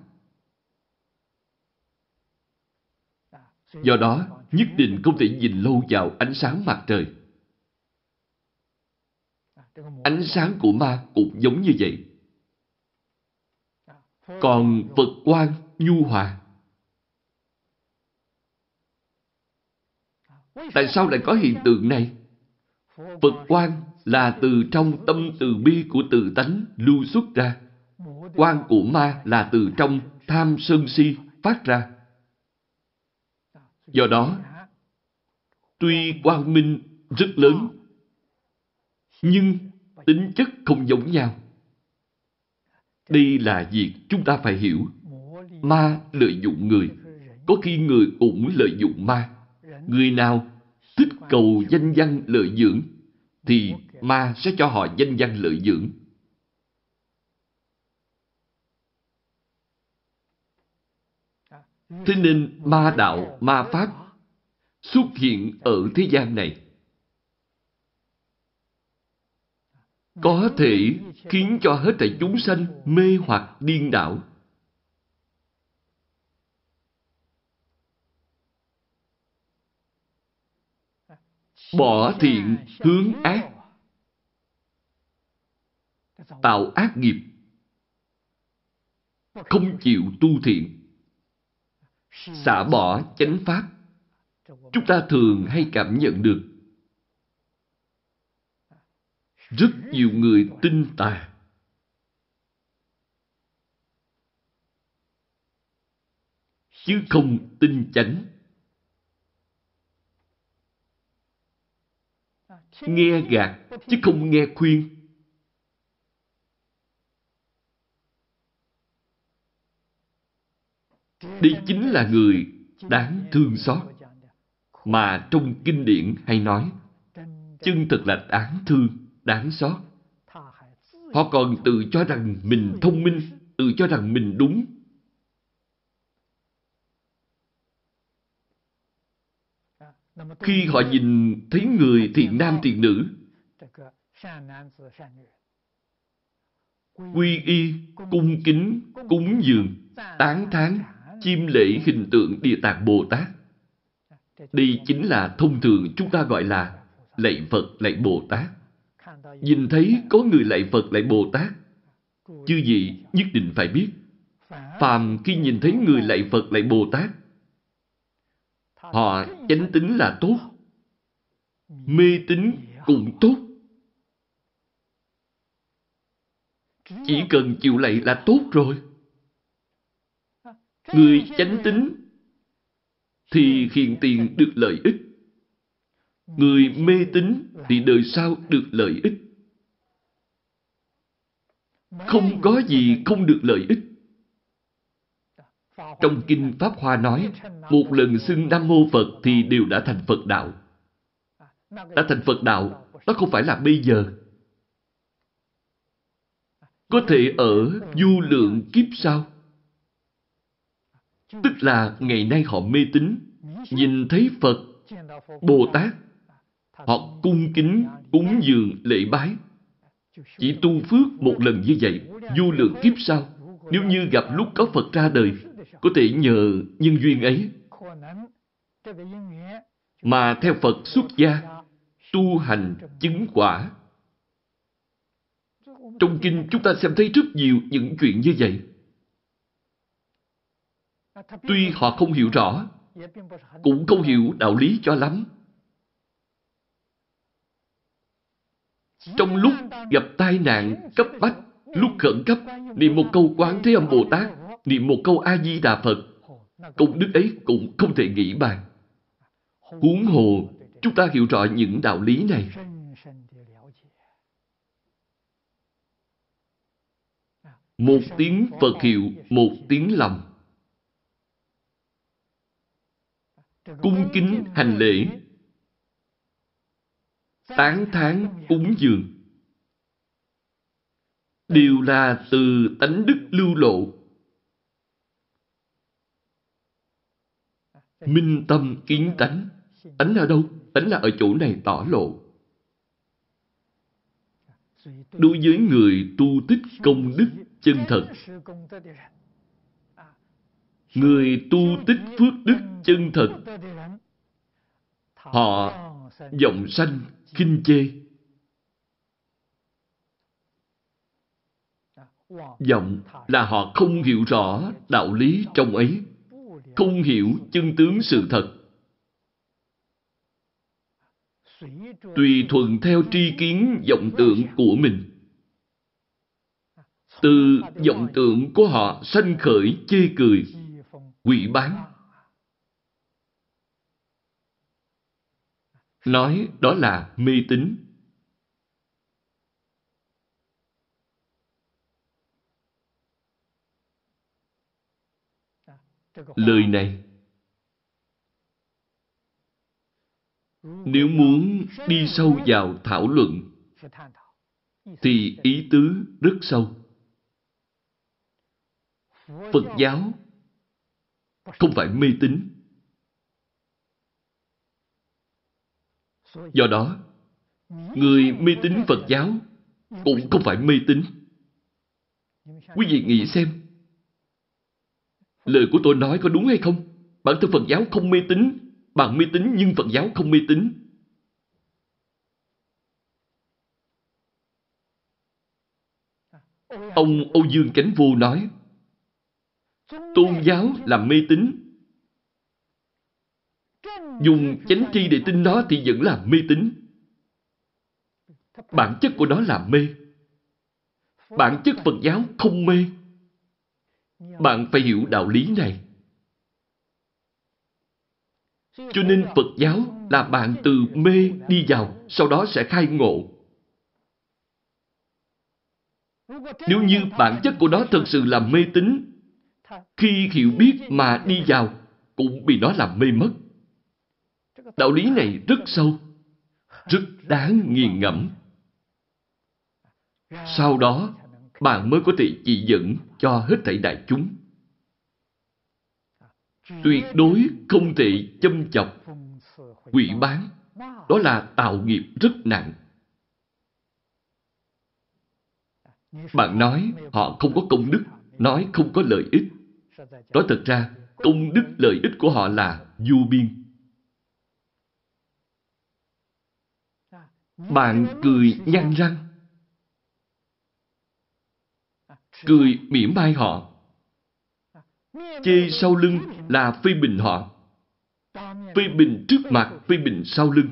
Speaker 2: Do đó, nhất định không thể nhìn lâu vào ánh sáng mặt trời. Ánh sáng của ma cũng giống như vậy. Còn Phật quan nhu hòa. Tại sao lại có hiện tượng này? Phật quan là từ trong tâm từ bi của tự tánh lưu xuất ra. Quan của ma là từ trong tham sân si phát ra. Do đó, tuy quang minh rất lớn, nhưng tính chất không giống nhau. Đây là việc chúng ta phải hiểu. ma lợi dụng người. Có khi người cũng lợi dụng ma. Người nào thích cầu danh văn lợi dưỡng, thì ma sẽ cho họ danh văn lợi dưỡng. Thế nên ma đạo, ma pháp xuất hiện ở thế gian này. Có thể khiến cho hết thảy chúng sanh mê hoặc điên đảo. Bỏ thiện hướng ác. Tạo ác nghiệp. Không chịu tu thiện. Xả bỏ chánh pháp. Chúng ta thường hay cảm nhận được rất nhiều người tin tà. Chứ không tin chánh. Nghe gạt chứ không nghe khuyên. Đây chính là người đáng thương xót. Mà trong kinh điển hay nói, chân thật là đáng thương, đáng xót. Họ còn tự cho rằng mình thông minh, tự cho rằng mình đúng. Khi họ nhìn thấy người thiện nam thiện nữ, quy y, cung kính, cúng dường, tán thán, chiêm lễ hình tượng Địa Tạng Bồ Tát. Đây chính là thông thường chúng ta gọi là lạy Phật, lạy Bồ Tát. Nhìn thấy có người lại Phật, lại Bồ Tát, chư gì nhất định phải biết. Phàm khi nhìn thấy người lại Phật, lại Bồ Tát, họ chánh tính là tốt, mê tín cũng tốt. Chỉ cần chịu lạy là tốt rồi. Người chánh tính thì hiện tiền được lợi ích. Người mê tín thì đời sau được lợi ích. Không có gì không được lợi ích. Trong Kinh Pháp Hoa nói, một lần xưng Nam Mô Phật thì đều đã thành Phật Đạo. Đã thành Phật Đạo, đó không phải là bây giờ. Có thể ở du lượng kiếp sau Tức là ngày nay họ mê tín, nhìn thấy Phật, Bồ Tát, họ cung kính, cúng dường, lễ bái. Chỉ tu phước một lần như vậy, vô lượng kiếp sau, nếu như gặp lúc có Phật ra đời, có thể nhờ nhân duyên ấy. Mà theo Phật xuất gia, tu hành chứng quả. Trong kinh chúng ta xem thấy rất nhiều những chuyện như vậy. Tuy họ không hiểu rõ, cũng không hiểu đạo lý cho lắm. Trong lúc gặp tai nạn cấp bách, lúc khẩn cấp, niệm một câu quán thế âm Bồ Tát, niệm một câu A-di-đà Phật, công đức ấy cũng không thể nghĩ bàn. Huống hồ, chúng ta hiểu rõ những đạo lý này. Một tiếng Phật hiệu, một tiếng lòng. cung kính hành lễ, tán thán cúng dường, đều là từ tánh đức lưu lộ. Minh tâm kiến tánh. Tánh ở đâu? Tánh là ở chỗ này tỏ lộ. Đối với người tu tích công đức chân thật, người tu tích phước đức chân thật họ vọng sanh khinh chê. Vọng là họ không hiểu rõ đạo lý trong ấy, không hiểu chân tướng sự thật. Tùy thuận theo tri kiến vọng tưởng của mình. Từ vọng tưởng của họ sanh khởi chê cười, quỷ bán. Nói đó là mê tín. lời này, nếu muốn đi sâu vào thảo luận, thì ý tứ rất sâu phật giáo không phải mê tín do đó, người mê tín phật giáo cũng không phải mê tín. Quý vị nghĩ xem, lời của tôi nói có đúng hay không? Bản thân phật giáo không mê tín bạn mê tín nhưng phật giáo không mê tín. Ông âu dương Cánh vô nói, tôn giáo là mê tín dùng chánh tri để tin nó thì vẫn là mê tín. Bản chất của nó là mê. Bản chất phật giáo không mê. Bạn phải hiểu đạo lý này. Cho nên phật giáo là bạn từ mê đi vào, sau đó sẽ khai ngộ. Nếu như bản chất của nó thật sự là mê tín, khi hiểu biết mà đi vào cũng bị nó làm mê mất đạo lý này rất sâu, rất đáng nghiền ngẫm. Sau đó, bạn mới có thể chỉ dẫn cho hết thảy đại chúng. Tuyệt đối không thể châm chọc, quỷ bán. Đó là tạo nghiệp rất nặng. Bạn nói họ không có công đức, nói không có lợi ích. Nói thật ra, công đức lợi ích của họ là vô biên. Bạn cười nhăn răng. Cười mỉa mai họ. Chê sau lưng là phê bình họ. Phê bình trước mặt, phê bình sau lưng.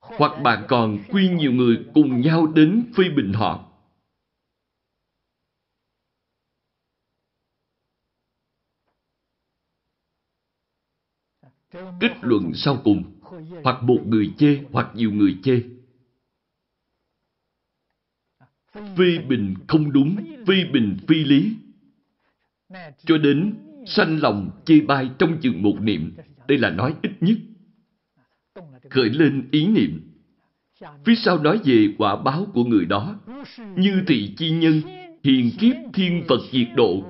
Speaker 2: Hoặc bạn còn quy nhiều người cùng nhau đến phê bình họ. Kết luận sau cùng hoặc một người chê, hoặc nhiều người chê. Phi bình không đúng phi bình phi lý. Cho đến sanh lòng chê bai trong chừng một niệm, đây là nói ít nhất. Khởi lên ý niệm. Phía sau nói về quả báo của người đó. Như thị chi nhân, hiền kiếp thiên phật diệt độ.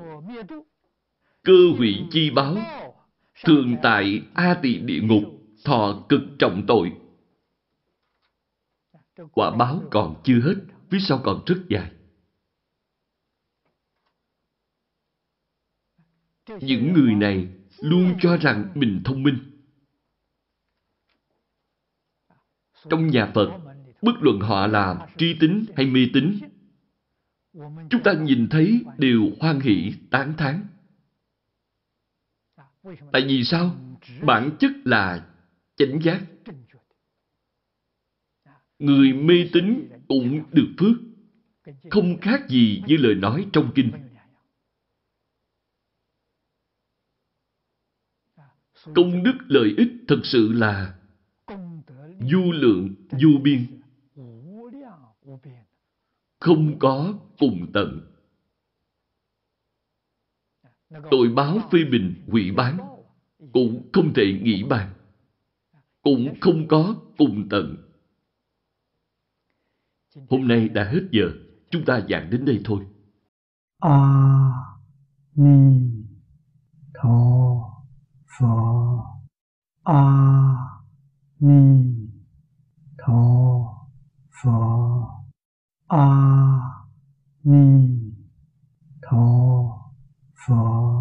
Speaker 2: Cơ hủy chi báo, thường tại a tỳ địa ngục thọ cực trọng tội. Quả báo còn chưa hết, phía sau còn rất dài. Những người này luôn cho rằng mình thông minh. Trong nhà phật, bất luận họ là tri tính hay mê tín, chúng ta nhìn thấy đều hoan hỷ, tán thán. Tại vì sao? Bản chất là chánh giác. Người mê tín cũng được phước, không khác gì như lời nói trong kinh. Công đức lợi ích thật sự là du lượng, du biên. Không có cùng tận. Tội báo phê bình, hủy bán cũng không thể nghĩ bàn cũng không có cùng tận. Hôm nay đã hết giờ, chúng ta giảng đến đây thôi.
Speaker 1: A à, Ni Tho Phở A à, Ni Tho Phở A à, Ni Tho Phở